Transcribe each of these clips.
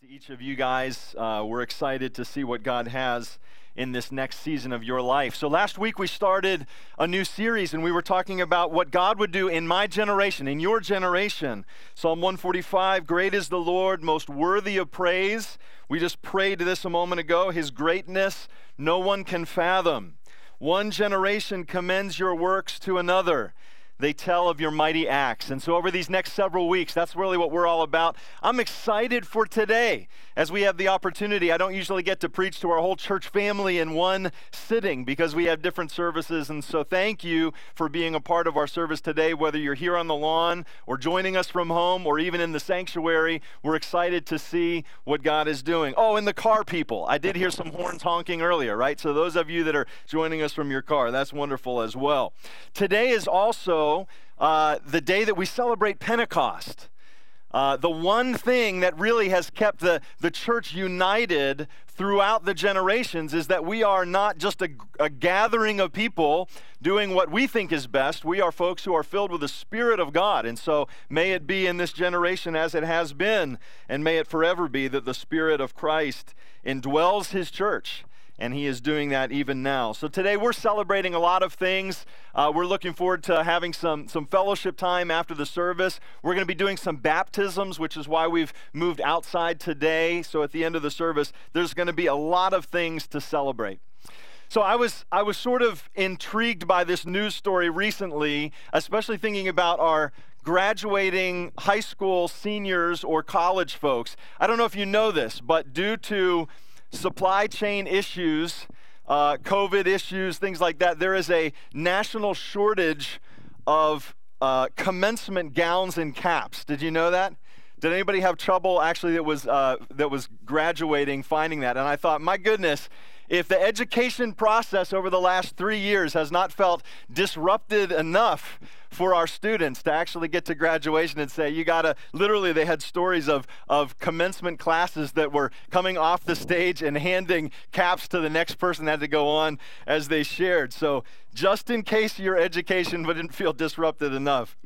to each of you guys. Uh, we're excited to see what God has in this next season of your life. So, last week we started a new series and we were talking about what God would do in my generation, in your generation. Psalm 145 Great is the Lord, most worthy of praise. We just prayed this a moment ago. His greatness no one can fathom. One generation commends your works to another they tell of your mighty acts. And so, over these next several weeks, that's really what we're all about. I'm excited for today as we have the opportunity. I don't usually get to preach to our whole church family in one sitting because we have different services. And so, thank you for being a part of our service today, whether you're here on the lawn or joining us from home or even in the sanctuary. We're excited to see what God is doing. Oh, and the car people. I did hear some horns honking earlier, right? So, those of you that are joining us from your car, that's wonderful as well. Today is also uh, the day that we celebrate Pentecost. Uh, the one thing that really has kept the, the church united throughout the generations is that we are not just a, a, gathering of people doing what we think is best. We are folks who are filled with the Spirit of God. And so may it be in this generation as it has been, and may it forever be that the Spirit of Christ indwells His church and he is doing that even now. So today we're celebrating a lot of things. Uh, we're looking forward to having some, some fellowship time after the service. We're going to be doing some baptisms, which is why we've moved outside today. So at the end of the service, there's going to be a lot of things to celebrate. So I was I was sort of intrigued by this news story recently, especially thinking about our graduating high school seniors or college folks. I don't know if you know this, but due to supply chain issues, uh, COVID issues, things like that, there is a national shortage of uh, commencement gowns and caps. Did you know that? Did anybody have trouble actually that was uh, that was graduating finding that? And I thought, my goodness, if the education process over the last three years has not felt disrupted enough for our students to actually get to graduation and say, you gotta, literally, they had stories of, of commencement classes that were coming off the stage and handing caps to the next person that had to go on as they shared. So, just in case your education didn't feel disrupted enough.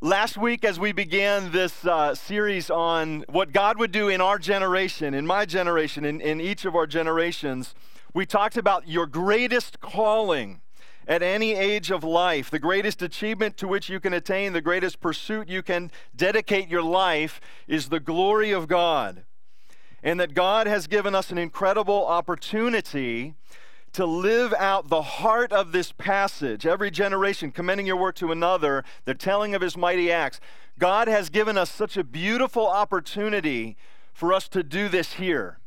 Last week, as we began this uh, series on what God would do in our generation, in my generation, in, in each of our generations, we talked about your greatest calling at any age of life, the greatest achievement to which you can attain, the greatest pursuit you can dedicate your life is the glory of God. And that God has given us an incredible opportunity to live out the heart of this passage, every generation commending your work to another, the telling of his mighty acts. God has given us such a beautiful opportunity for us to do this here.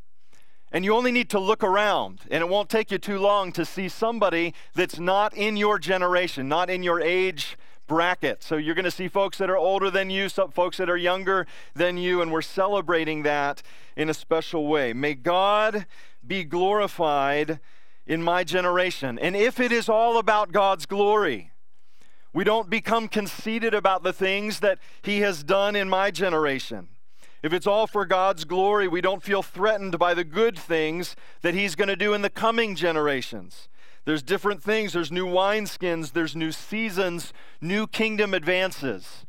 And you only need to look around, and it won't take you too long to see somebody that's not in your generation, not in your age bracket. So you're going to see folks that are older than you, some folks that are younger than you, and we're celebrating that in a special way. May God be glorified in my generation. And if it is all about God's glory, we don't become conceited about the things that He has done in my generation. If it's all for God's glory, we don't feel threatened by the good things that He's going to do in the coming generations. There's different things. There's new wineskins, there's new seasons, new kingdom advances.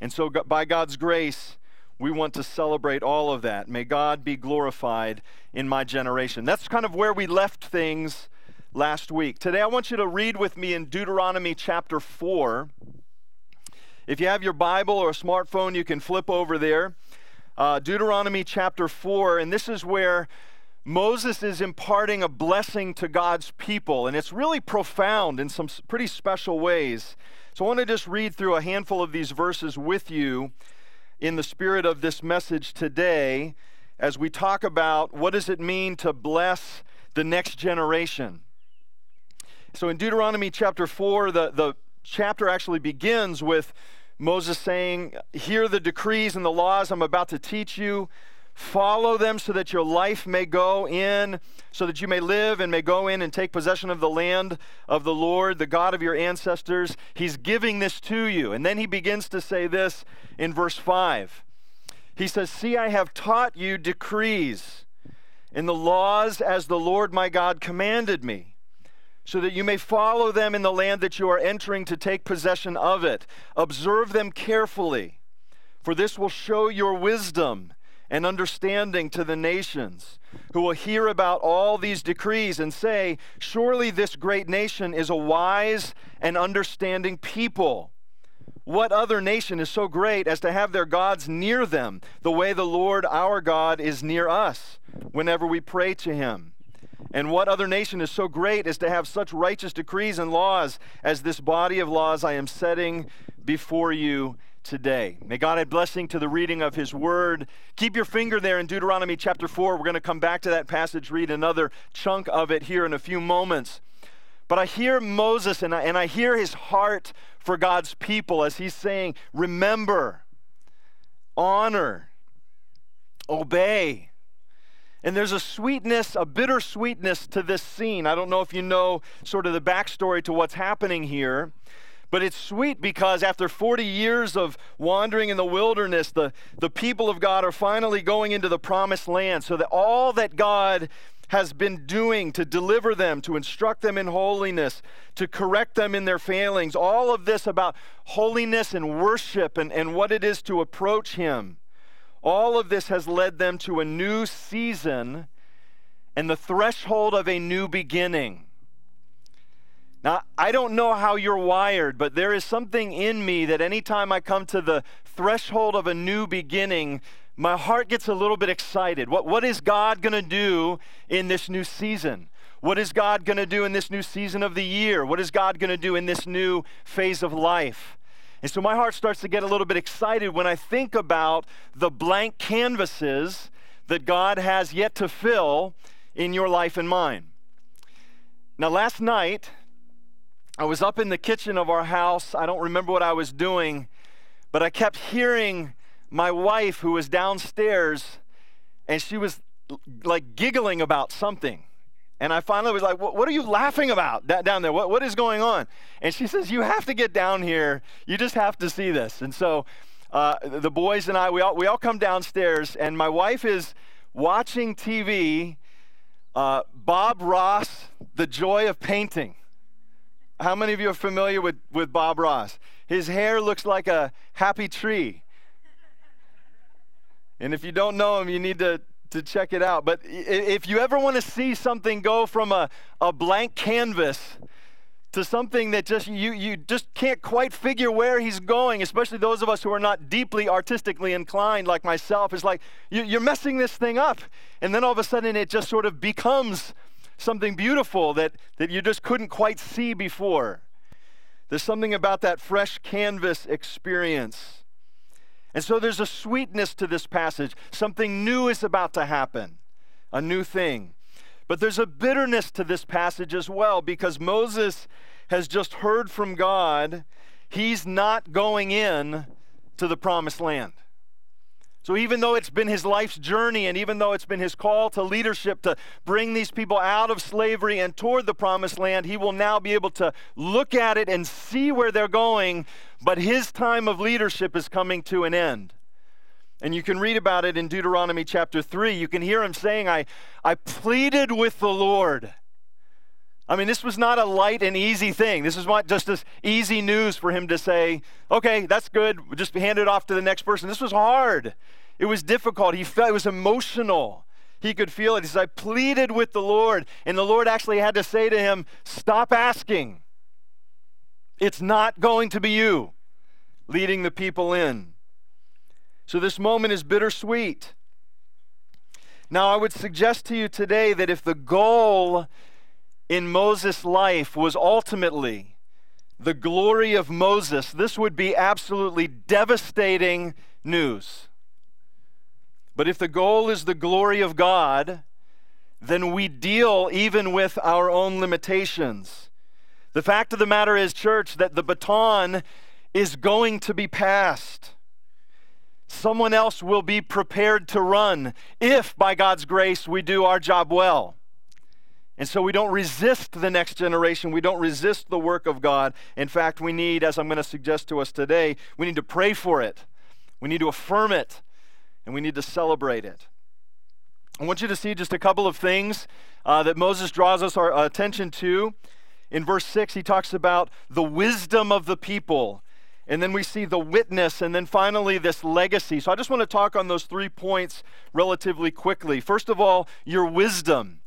And so, by God's grace, we want to celebrate all of that. May God be glorified in my generation. That's kind of where we left things last week. Today, I want you to read with me in Deuteronomy chapter 4. If you have your Bible or a smartphone, you can flip over there. Uh, Deuteronomy chapter 4, and this is where Moses is imparting a blessing to God's people, and it's really profound in some pretty special ways. So I want to just read through a handful of these verses with you in the spirit of this message today as we talk about what does it mean to bless the next generation. So in Deuteronomy chapter 4, the, the chapter actually begins with Moses saying, Hear the decrees and the laws I'm about to teach you. Follow them so that your life may go in, so that you may live and may go in and take possession of the land of the Lord, the God of your ancestors. He's giving this to you. And then he begins to say this in verse 5. He says, See, I have taught you decrees in the laws as the Lord my God commanded me, so that you may follow them in the land that you are entering to take possession of it. Observe them carefully, for this will show your wisdom and understanding to the nations, who will hear about all these decrees and say, Surely this great nation is a wise and understanding people. What other nation is so great as to have their gods near them, the way the Lord our God is near us whenever we pray to him? And what other nation is so great as to have such righteous decrees and laws as this body of laws I am setting before you today. May God add blessing to the reading of His Word. Keep your finger there in Deuteronomy chapter 4. We're going to come back to that passage, read another chunk of it here in a few moments. But I hear Moses and I, and I hear his heart for God's people as he's saying, Remember, honor, obey. And there's a sweetness, a bitter sweetness to this scene. I don't know if you know sort of the backstory to what's happening here. But it's sweet because after 40 years of wandering in the wilderness, the, the people of God are finally going into the promised land so that all that God has been doing to deliver them, to instruct them in holiness, to correct them in their failings, all of this about holiness and worship and, and what it is to approach Him, all of this has led them to a new season and the threshold of a new beginning. Now, I don't know how you're wired, but there is something in me that anytime I come to the threshold of a new beginning, my heart gets a little bit excited. What, what is God going to do in this new season? What is God going to do in this new season of the year? What is God going to do in this new phase of life? And so my heart starts to get a little bit excited when I think about the blank canvases that God has yet to fill in your life and mine. Now, last night, I was up in the kitchen of our house. I don't remember what I was doing, but I kept hearing my wife, who was downstairs, and she was like giggling about something. And I finally was like, What are you laughing about down there? What, what is going on? And she says, You have to get down here. You just have to see this. And so uh, the boys and I, we all, we all come downstairs, and my wife is watching TV, uh, Bob Ross, The Joy of Painting. How many of you are familiar with, with Bob Ross? His hair looks like a happy tree. And if you don't know him, you need to, to check it out. But if you ever want to see something go from a, a blank canvas to something that just you, you just can't quite figure where he's going, especially those of us who are not deeply artistically inclined like myself, it's like you, you're messing this thing up. And then all of a sudden it just sort of becomes something beautiful that, that you just couldn't quite see before. There's something about that fresh canvas experience. And so there's a sweetness to this passage. Something new is about to happen, a new thing. But there's a bitterness to this passage as well because Moses has just heard from God he's not going in to the promised land. So, even though it's been his life's journey, and even though it's been his call to leadership to bring these people out of slavery and toward the promised land, he will now be able to look at it and see where they're going. But his time of leadership is coming to an end. And you can read about it in Deuteronomy chapter 3. You can hear him saying, I, I pleaded with the Lord. I mean, this was not a light and easy thing. This is not just this easy news for him to say, okay, that's good, just hand it off to the next person. This was hard. It was difficult. He felt it was emotional. He could feel it. He said, I pleaded with the Lord. And the Lord actually had to say to him, Stop asking. It's not going to be you leading the people in. So this moment is bittersweet. Now, I would suggest to you today that if the goal in Moses' life was ultimately the glory of Moses, this would be absolutely devastating news. But if the goal is the glory of God, then we deal even with our own limitations. The fact of the matter is, church, that the baton is going to be passed. Someone else will be prepared to run if, by God's grace, we do our job well. And so we don't resist the next generation. We don't resist the work of God. In fact, we need, as I'm going to suggest to us today, we need to pray for it. We need to affirm it. And we need to celebrate it. I want you to see just a couple of things uh, that Moses draws us our attention to. In verse 6, he talks about the wisdom of the people. And then we see the witness, and then finally, this legacy. So I just want to talk on those three points relatively quickly. First of all, your wisdom.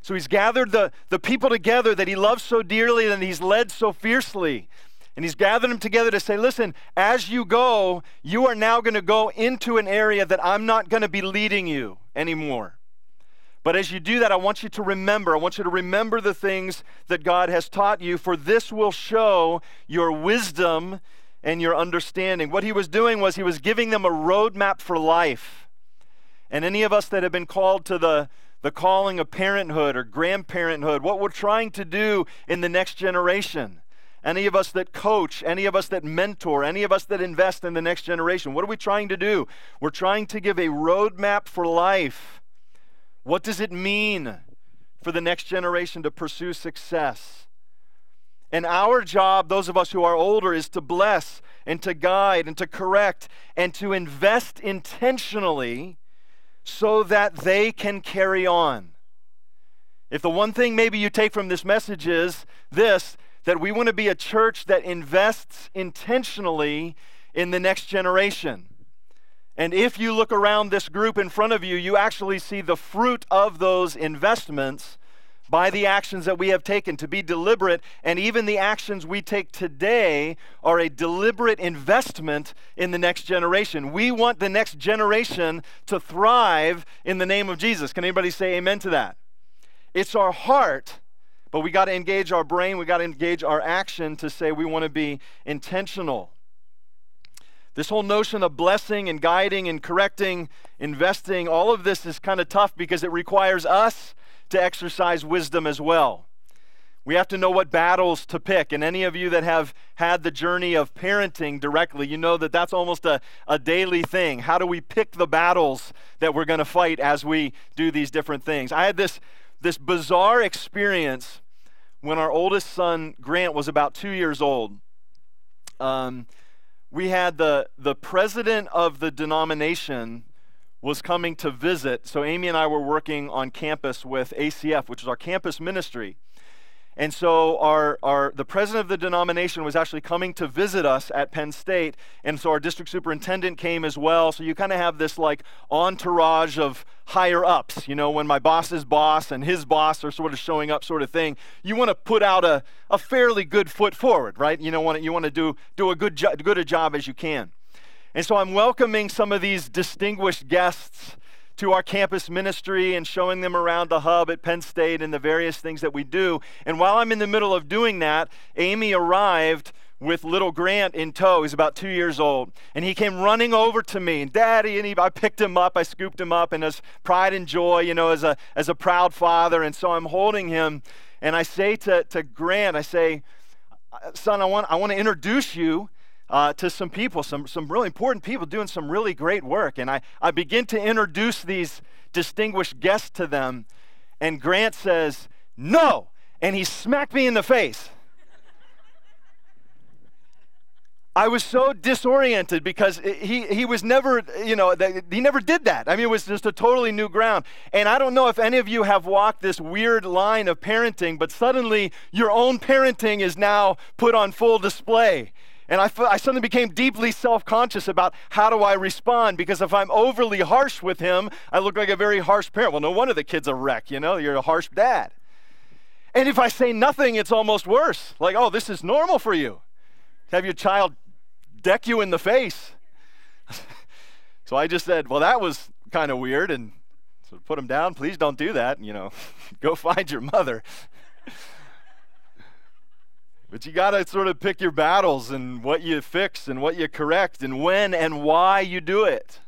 So he's gathered the, the people together that he loves so dearly and he's led so fiercely. And he's gathered them together to say, listen, as you go, you are now going to go into an area that I'm not going to be leading you anymore. But as you do that, I want you to remember. I want you to remember the things that God has taught you, for this will show your wisdom and your understanding. What he was doing was he was giving them a roadmap for life. And any of us that have been called to the, the calling of parenthood or grandparenthood, what we're trying to do in the next generation, any of us that coach, any of us that mentor, any of us that invest in the next generation, what are we trying to do? We're trying to give a roadmap for life. What does it mean for the next generation to pursue success? And our job, those of us who are older, is to bless and to guide and to correct and to invest intentionally so that they can carry on. If the one thing maybe you take from this message is this, that we want to be a church that invests intentionally in the next generation. And if you look around this group in front of you, you actually see the fruit of those investments by the actions that we have taken to be deliberate. And even the actions we take today are a deliberate investment in the next generation. We want the next generation to thrive in the name of Jesus. Can anybody say amen to that? It's our heart, but we got to engage our brain, we got to engage our action to say we want to be intentional. This whole notion of blessing and guiding and correcting, investing, all of this is kind of tough because it requires us to exercise wisdom as well. We have to know what battles to pick. And any of you that have had the journey of parenting directly, you know that that's almost a, a daily thing. How do we pick the battles that we're going to fight as we do these different things? I had this, this bizarre experience when our oldest son, Grant, was about two years old. Um, we had the, the president of the denomination was coming to visit. So Amy and I were working on campus with ACF, which is our campus ministry. And so our, our the president of the denomination was actually coming to visit us at Penn State. And so our district superintendent came as well. So you kind of have this like entourage of higher ups, you know, when my boss's boss and his boss are sort of showing up sort of thing. You want to put out a, a fairly good foot forward, right? You know, want you want to do do a good jo- good a job as you can. And so I'm welcoming some of these distinguished guests to our campus ministry and showing them around the hub at Penn State and the various things that we do. And while I'm in the middle of doing that, Amy arrived with little Grant in tow. He's about two years old. And he came running over to me, and Daddy, and he, I picked him up, I scooped him up, and as pride and joy, you know, as a, as a proud father. And so I'm holding him, and I say to, to Grant, I say, Son, I want, I want to introduce you uh, to some people, some, some really important people doing some really great work. And I, I begin to introduce these distinguished guests to them. And Grant says, No. And he smacked me in the face. I was so disoriented because he, he was never, you know, he never did that. I mean, it was just a totally new ground. And I don't know if any of you have walked this weird line of parenting, but suddenly your own parenting is now put on full display. And I, I suddenly became deeply self conscious about how do I respond because if I'm overly harsh with him, I look like a very harsh parent. Well, no wonder the kid's a wreck, you know, you're a harsh dad. And if I say nothing, it's almost worse. Like, oh, this is normal for you. Have your child deck you in the face. so I just said, well, that was kind of weird. And so put him down. Please don't do that. You know, go find your mother. But you got to sort of pick your battles and what you fix and what you correct and when and why you do it.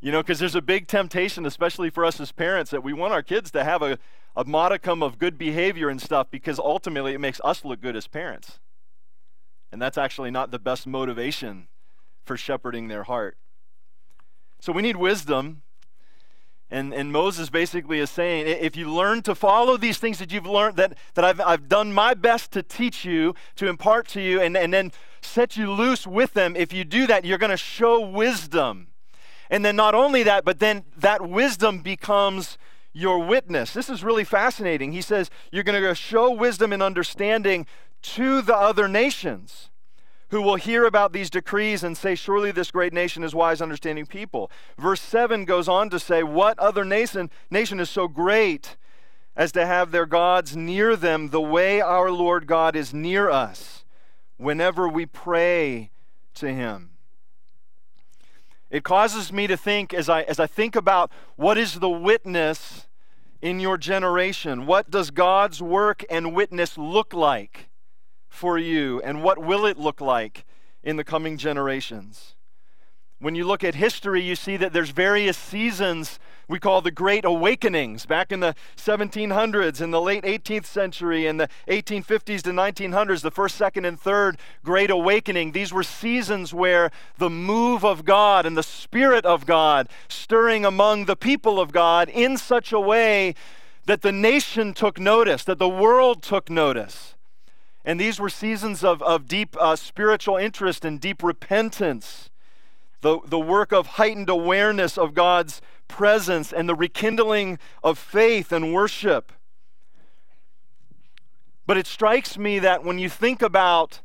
You know, because there's a big temptation, especially for us as parents, that we want our kids to have a, a modicum of good behavior and stuff because ultimately it makes us look good as parents. And that's actually not the best motivation for shepherding their heart. So we need wisdom and, and Moses basically is saying, if you learn to follow these things that you've learned, that, that I've, I've done my best to teach you, to impart to you, and, and then set you loose with them, if you do that, you're going to show wisdom. And then not only that, but then that wisdom becomes your witness. This is really fascinating. He says, you're going to show wisdom and understanding to the other nations. Who will hear about these decrees and say, Surely this great nation is wise, understanding people. Verse 7 goes on to say, What other nation, nation is so great as to have their gods near them the way our Lord God is near us whenever we pray to him? It causes me to think, as I, as I think about what is the witness in your generation, what does God's work and witness look like? For you, and what will it look like in the coming generations? When you look at history, you see that there's various seasons we call the Great Awakenings back in the 1700s, in the late 18th century, in the 1850s to 1900s, the first, second, and third Great Awakening. These were seasons where the move of God and the Spirit of God stirring among the people of God in such a way that the nation took notice, that the world took notice. And these were seasons of, of deep uh, spiritual interest and deep repentance, the, the work of heightened awareness of God's presence and the rekindling of faith and worship. But it strikes me that when you think about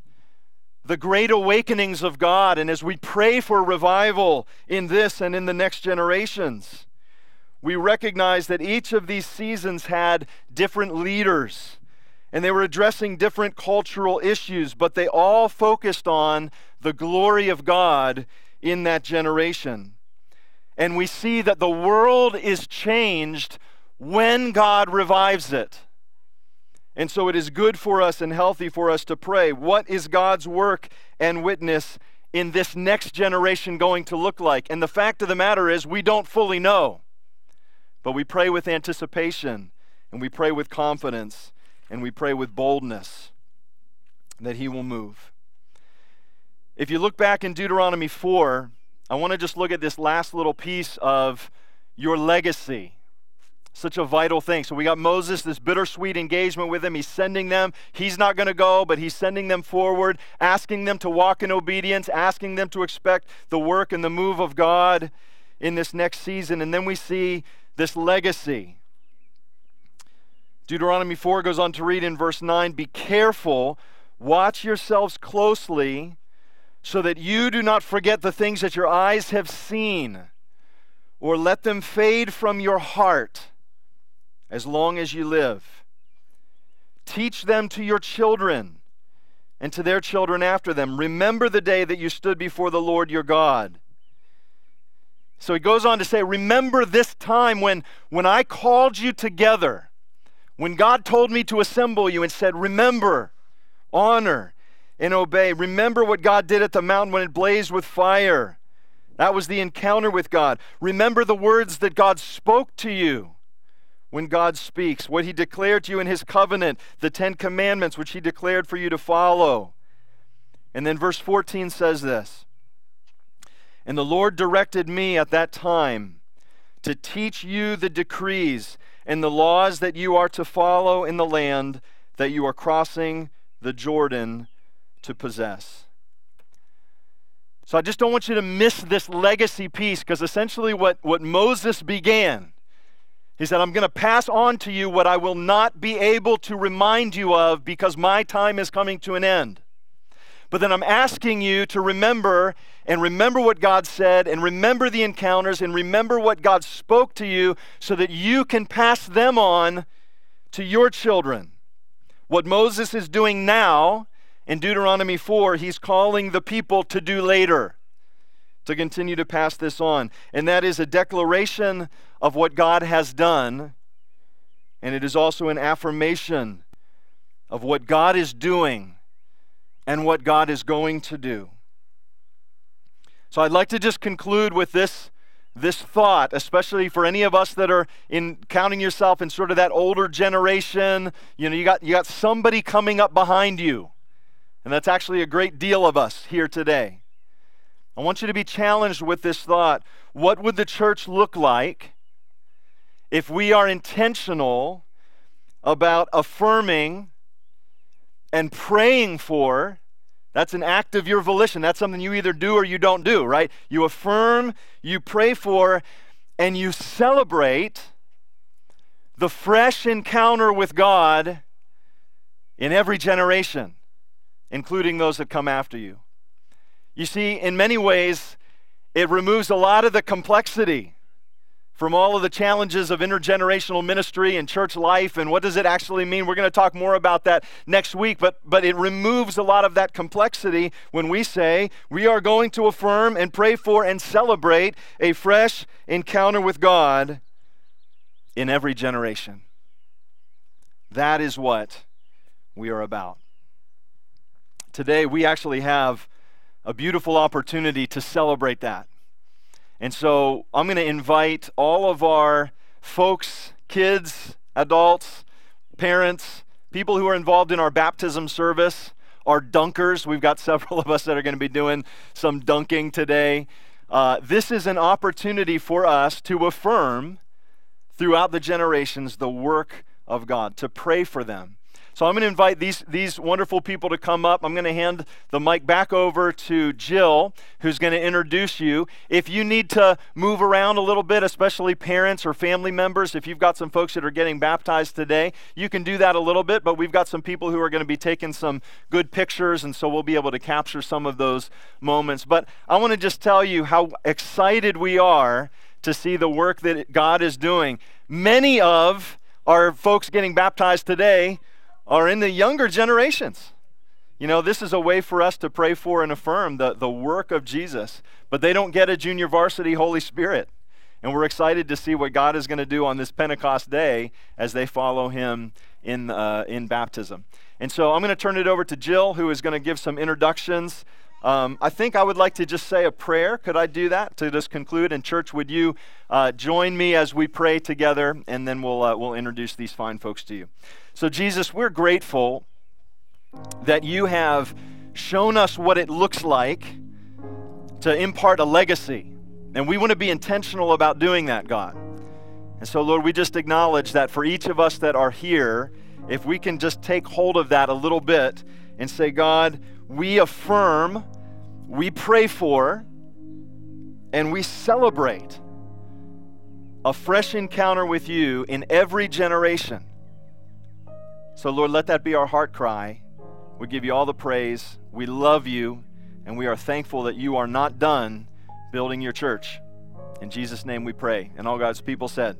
the great awakenings of God, and as we pray for revival in this and in the next generations, we recognize that each of these seasons had different leaders and they were addressing different cultural issues, but they all focused on the glory of God in that generation. And we see that the world is changed when God revives it. And so it is good for us and healthy for us to pray. What is God's work and witness in this next generation going to look like? And the fact of the matter is, we don't fully know. But we pray with anticipation and we pray with confidence and we pray with boldness that He will move. If you look back in Deuteronomy 4, I want to just look at this last little piece of your legacy. Such a vital thing. So we got Moses, this bittersweet engagement with him. He's sending them. He's not going to go, but he's sending them forward, asking them to walk in obedience, asking them to expect the work and the move of God in this next season. And then we see this legacy. Deuteronomy 4 goes on to read in verse 9 Be careful, watch yourselves closely, so that you do not forget the things that your eyes have seen, or let them fade from your heart as long as you live. Teach them to your children and to their children after them. Remember the day that you stood before the Lord your God. So he goes on to say, Remember this time when, when I called you together when God told me to assemble you and said, Remember, honor, and obey. Remember what God did at the mountain when it blazed with fire. That was the encounter with God. Remember the words that God spoke to you when God speaks, what He declared to you in His covenant, the Ten Commandments, which He declared for you to follow. And then verse 14 says this And the Lord directed me at that time to teach you the decrees and the laws that you are to follow in the land that you are crossing the Jordan to possess. So I just don't want you to miss this legacy piece because essentially what, what Moses began, he said, I'm going to pass on to you what I will not be able to remind you of because my time is coming to an end. But then I'm asking you to remember and remember what God said and remember the encounters and remember what God spoke to you so that you can pass them on to your children. What Moses is doing now in Deuteronomy 4, he's calling the people to do later to continue to pass this on. And that is a declaration of what God has done, and it is also an affirmation of what God is doing and what God is going to do. So I'd like to just conclude with this, this thought, especially for any of us that are in counting yourself in sort of that older generation. You know, you got, you got somebody coming up behind you. And that's actually a great deal of us here today. I want you to be challenged with this thought. What would the church look like if we are intentional about affirming and praying for, that's an act of your volition. That's something you either do or you don't do, right? You affirm, you pray for, and you celebrate the fresh encounter with God in every generation, including those that come after you. You see, in many ways, it removes a lot of the complexity from all of the challenges of intergenerational ministry and church life and what does it actually mean? We're going to talk more about that next week but but it removes a lot of that complexity when we say we are going to affirm and pray for and celebrate a fresh encounter with God in every generation. That is what we are about. Today we actually have a beautiful opportunity to celebrate that and so I'm going to invite all of our folks, kids, adults, parents, people who are involved in our baptism service, our dunkers. We've got several of us that are going to be doing some dunking today. Uh, this is an opportunity for us to affirm throughout the generations the work of God, to pray for them, so I'm going to invite these, these wonderful people to come up. I'm going to hand the mic back over to Jill, who's going to introduce you. If you need to move around a little bit, especially parents or family members, if you've got some folks that are getting baptized today, you can do that a little bit, but we've got some people who are going to be taking some good pictures, and so we'll be able to capture some of those moments. But I want to just tell you how excited we are to see the work that God is doing. Many of our folks getting baptized today are in the younger generations. You know, this is a way for us to pray for and affirm the, the work of Jesus, but they don't get a junior varsity Holy Spirit. And we're excited to see what God is going to do on this Pentecost day as they follow him in, uh, in baptism. And so I'm going to turn it over to Jill, who is going to give some introductions. Um, I think I would like to just say a prayer. Could I do that to just conclude? And, church, would you uh, join me as we pray together, and then we'll, uh, we'll introduce these fine folks to you. So, Jesus, we're grateful that you have shown us what it looks like to impart a legacy. And we want to be intentional about doing that, God. And so, Lord, we just acknowledge that for each of us that are here, if we can just take hold of that a little bit and say, God, we affirm, we pray for, and we celebrate a fresh encounter with you in every generation. So, Lord, let that be our heart cry. We give you all the praise. We love you, and we are thankful that you are not done building your church. In Jesus' name we pray. And all God's people said,